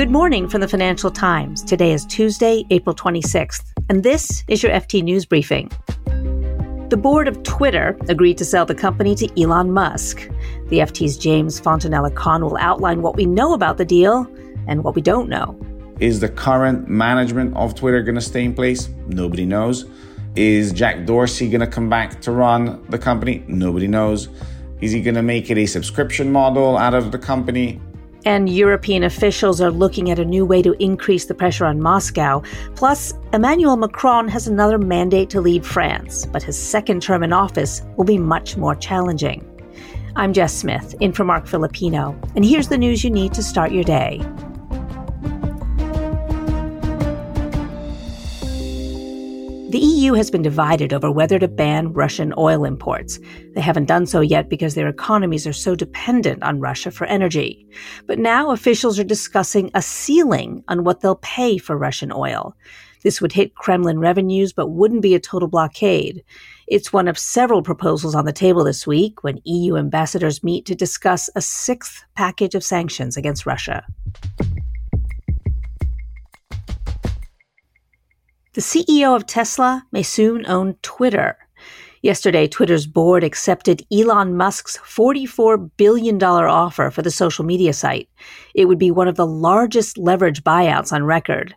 Good morning from the Financial Times. Today is Tuesday, April 26th, and this is your FT News Briefing. The board of Twitter agreed to sell the company to Elon Musk. The FT's James Fontanella Khan will outline what we know about the deal and what we don't know. Is the current management of Twitter going to stay in place? Nobody knows. Is Jack Dorsey going to come back to run the company? Nobody knows. Is he going to make it a subscription model out of the company? And European officials are looking at a new way to increase the pressure on Moscow. Plus, Emmanuel Macron has another mandate to lead France, but his second term in office will be much more challenging. I'm Jess Smith, in for Marc Filippino, and here's the news you need to start your day. The EU has been divided over whether to ban Russian oil imports. They haven't done so yet because their economies are so dependent on Russia for energy. But now officials are discussing a ceiling on what they'll pay for Russian oil. This would hit Kremlin revenues but wouldn't be a total blockade. It's one of several proposals on the table this week when EU ambassadors meet to discuss a sixth package of sanctions against Russia. The CEO of Tesla may soon own Twitter. Yesterday, Twitter's board accepted Elon Musk's $44 billion offer for the social media site. It would be one of the largest leverage buyouts on record.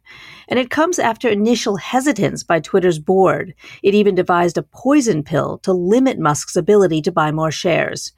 And it comes after initial hesitance by Twitter's board. It even devised a poison pill to limit Musk's ability to buy more shares.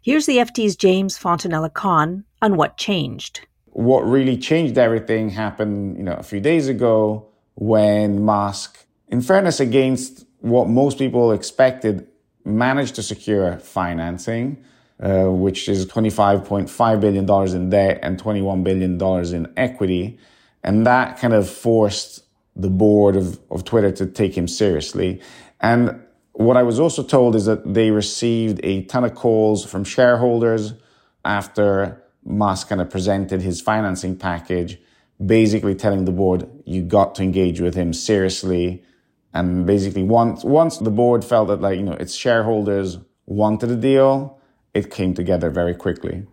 Here's the FT's James Fontanella Khan on what changed. What really changed everything happened, you know, a few days ago when Musk, in fairness against what most people expected, managed to secure financing, uh, which is $25.5 billion in debt and $21 billion in equity. And that kind of forced the board of, of Twitter to take him seriously. And what I was also told is that they received a ton of calls from shareholders after Musk kind of presented his financing package basically telling the board you got to engage with him seriously. And basically once once the board felt that like you know its shareholders wanted a deal it came together very quickly.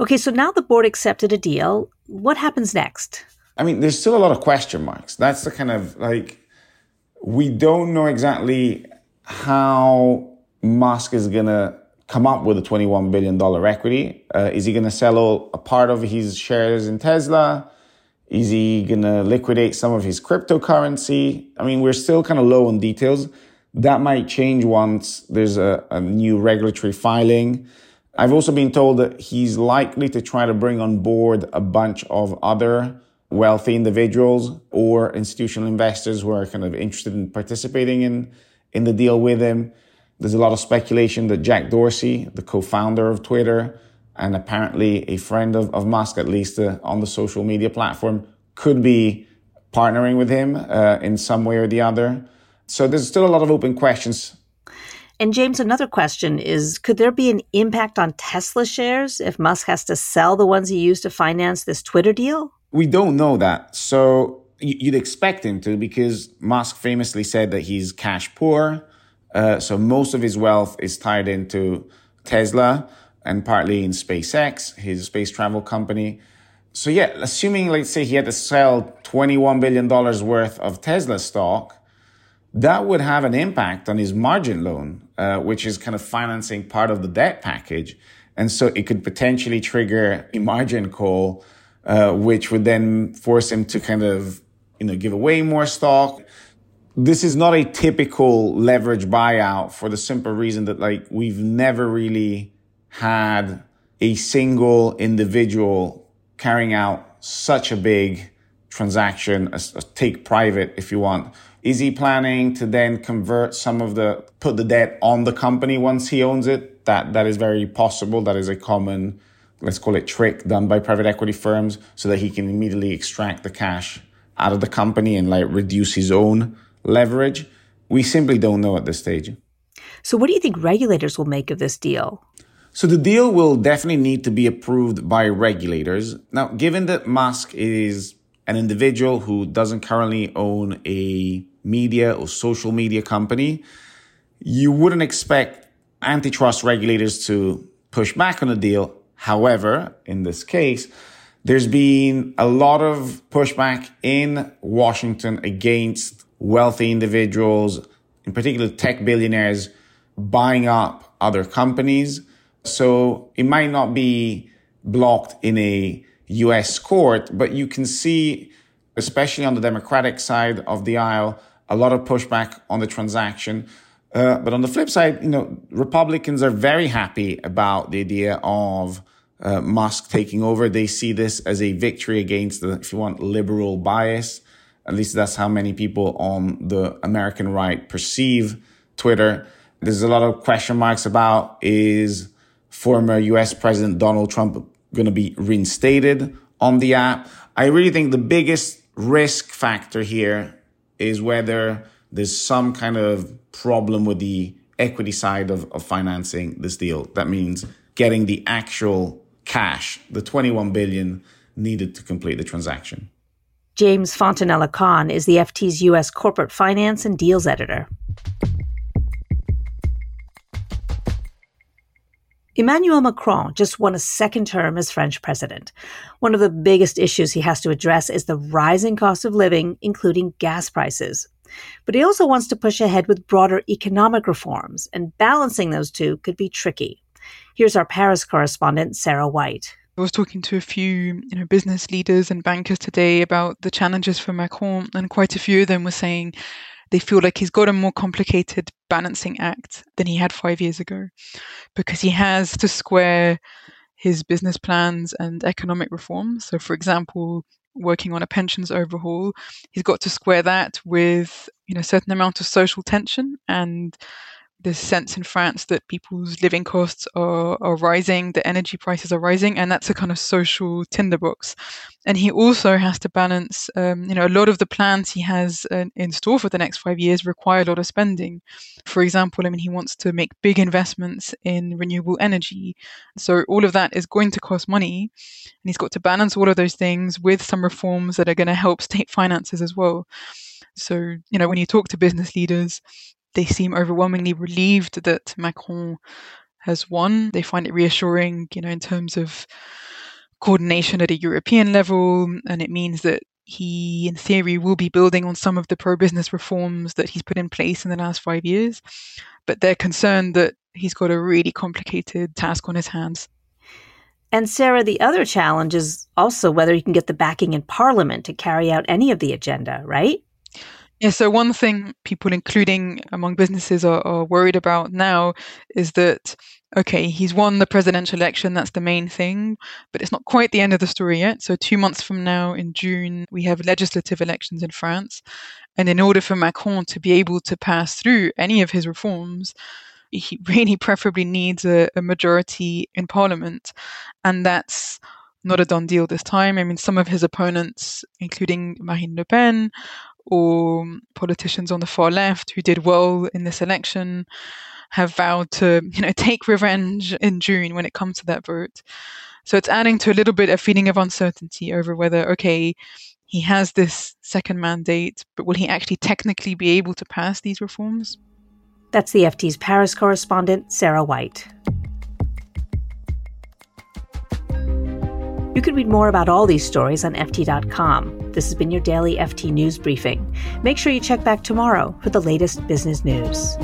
Okay so now the board accepted a deal. What happens next? I mean there's still a lot of question marks. That's the kind of like we don't know exactly how musk is going to come up with a $21 billion equity. Uh, is he going to sell a part of his shares in tesla is he going to liquidate some of his cryptocurrency? I mean, we're still kind of low on details. That might change once there's a, a, new regulatory filing. I've also been told that he's likely to try to bring on board a bunch of other wealthy individuals or institutional investors who are kind of interested in participating in, in the deal with him. There's a lot of speculation that Jack Dorsey, the co-founder of Twitter, and apparently a friend of, of Musk, at least uh, on the social media platform, could be partnering with him uh, in some way or the other. So there's still a lot of open questions. And James, another question is could there be an impact on Tesla shares if Musk has to sell the ones he used to finance this Twitter deal? We don't know that. So you'd expect him to because Musk famously said that he's cash poor. Uh, so most of his wealth is tied into Tesla and partly in SpaceX, his space travel company. So yeah, assuming let's say he had to sell $21 billion worth of Tesla stock, that would have an impact on his margin loan, uh, which is kind of financing part of the debt package. And so it could potentially trigger a margin call, uh, which would then force him to kind of, you know, give away more stock. This is not a typical leverage buyout for the simple reason that like we've never really had a single individual carrying out such a big transaction, a, a take private, if you want. Is he planning to then convert some of the, put the debt on the company once he owns it? That, that is very possible. That is a common, let's call it trick done by private equity firms so that he can immediately extract the cash out of the company and like reduce his own leverage. We simply don't know at this stage. So what do you think regulators will make of this deal? So the deal will definitely need to be approved by regulators. Now, given that Musk is an individual who doesn't currently own a media or social media company, you wouldn't expect antitrust regulators to push back on the deal. However, in this case, there's been a lot of pushback in Washington against wealthy individuals, in particular tech billionaires, buying up other companies. So it might not be blocked in a US court, but you can see, especially on the Democratic side of the aisle, a lot of pushback on the transaction. Uh, but on the flip side, you know, Republicans are very happy about the idea of uh, Musk taking over. They see this as a victory against the, if you want, liberal bias. At least that's how many people on the American right perceive Twitter. There's a lot of question marks about is former US President Donald Trump going to be reinstated on the app? I really think the biggest risk factor here is whether there's some kind of problem with the equity side of, of financing this deal. That means getting the actual cash, the 21 billion needed to complete the transaction. James Fontanella Khan is the FT's U.S. corporate finance and deals editor. Emmanuel Macron just won a second term as French president. One of the biggest issues he has to address is the rising cost of living, including gas prices. But he also wants to push ahead with broader economic reforms, and balancing those two could be tricky. Here's our Paris correspondent, Sarah White. I was talking to a few, you know, business leaders and bankers today about the challenges for Macron, and quite a few of them were saying they feel like he's got a more complicated balancing act than he had five years ago because he has to square his business plans and economic reforms. So, for example, working on a pensions overhaul, he's got to square that with you know a certain amount of social tension and this sense in France that people's living costs are, are rising, the energy prices are rising, and that's a kind of social tinderbox. And he also has to balance, um, you know, a lot of the plans he has uh, in store for the next five years require a lot of spending. For example, I mean, he wants to make big investments in renewable energy. So all of that is going to cost money, and he's got to balance all of those things with some reforms that are going to help state finances as well. So, you know, when you talk to business leaders, they seem overwhelmingly relieved that Macron has won. They find it reassuring, you know, in terms of coordination at a European level, and it means that he, in theory, will be building on some of the pro business reforms that he's put in place in the last five years. But they're concerned that he's got a really complicated task on his hands. And Sarah, the other challenge is also whether he can get the backing in Parliament to carry out any of the agenda, right? Yeah, so one thing people, including among businesses, are, are, worried about now is that, okay, he's won the presidential election, that's the main thing, but it's not quite the end of the story yet. So, two months from now, in June, we have legislative elections in France. And in order for Macron to be able to pass through any of his reforms, he really preferably needs a, a majority in parliament. And that's not a done deal this time. I mean, some of his opponents, including Marine Le Pen, or politicians on the far left who did well in this election have vowed to, you know, take revenge in June when it comes to that vote. So it's adding to a little bit a feeling of uncertainty over whether, okay, he has this second mandate, but will he actually technically be able to pass these reforms? That's the FT's Paris correspondent, Sarah White. You can read more about all these stories on FT.com. This has been your daily FT News Briefing. Make sure you check back tomorrow for the latest business news.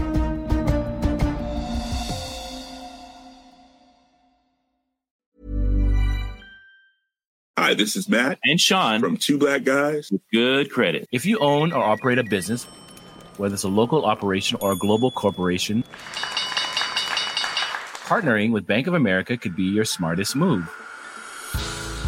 Hi, this is Matt and Sean from Two Black Guys with Good Credit. If you own or operate a business, whether it's a local operation or a global corporation, partnering with Bank of America could be your smartest move.